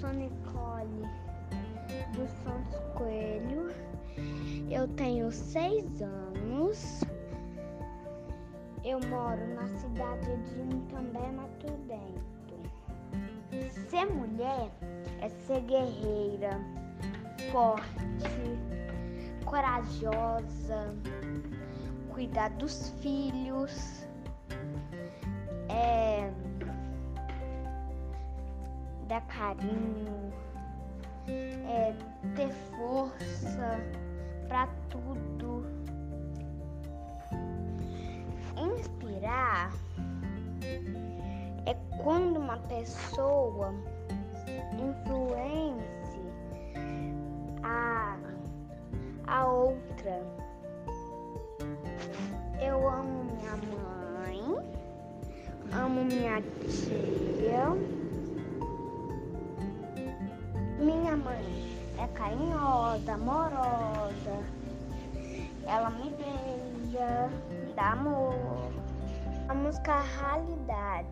sou Nicole dos Santos Coelho. Eu tenho seis anos. Eu moro na cidade de Itambé, Mato Dentro. Ser mulher é ser guerreira, forte, corajosa, cuidar dos filhos, dar carinho, é, ter força para tudo. Inspirar é quando uma pessoa influencia a, a outra. Eu amo minha mãe, amo minha tia. Minha mãe é carinhosa, amorosa. Ela me beija, dá amor. A música Realidade.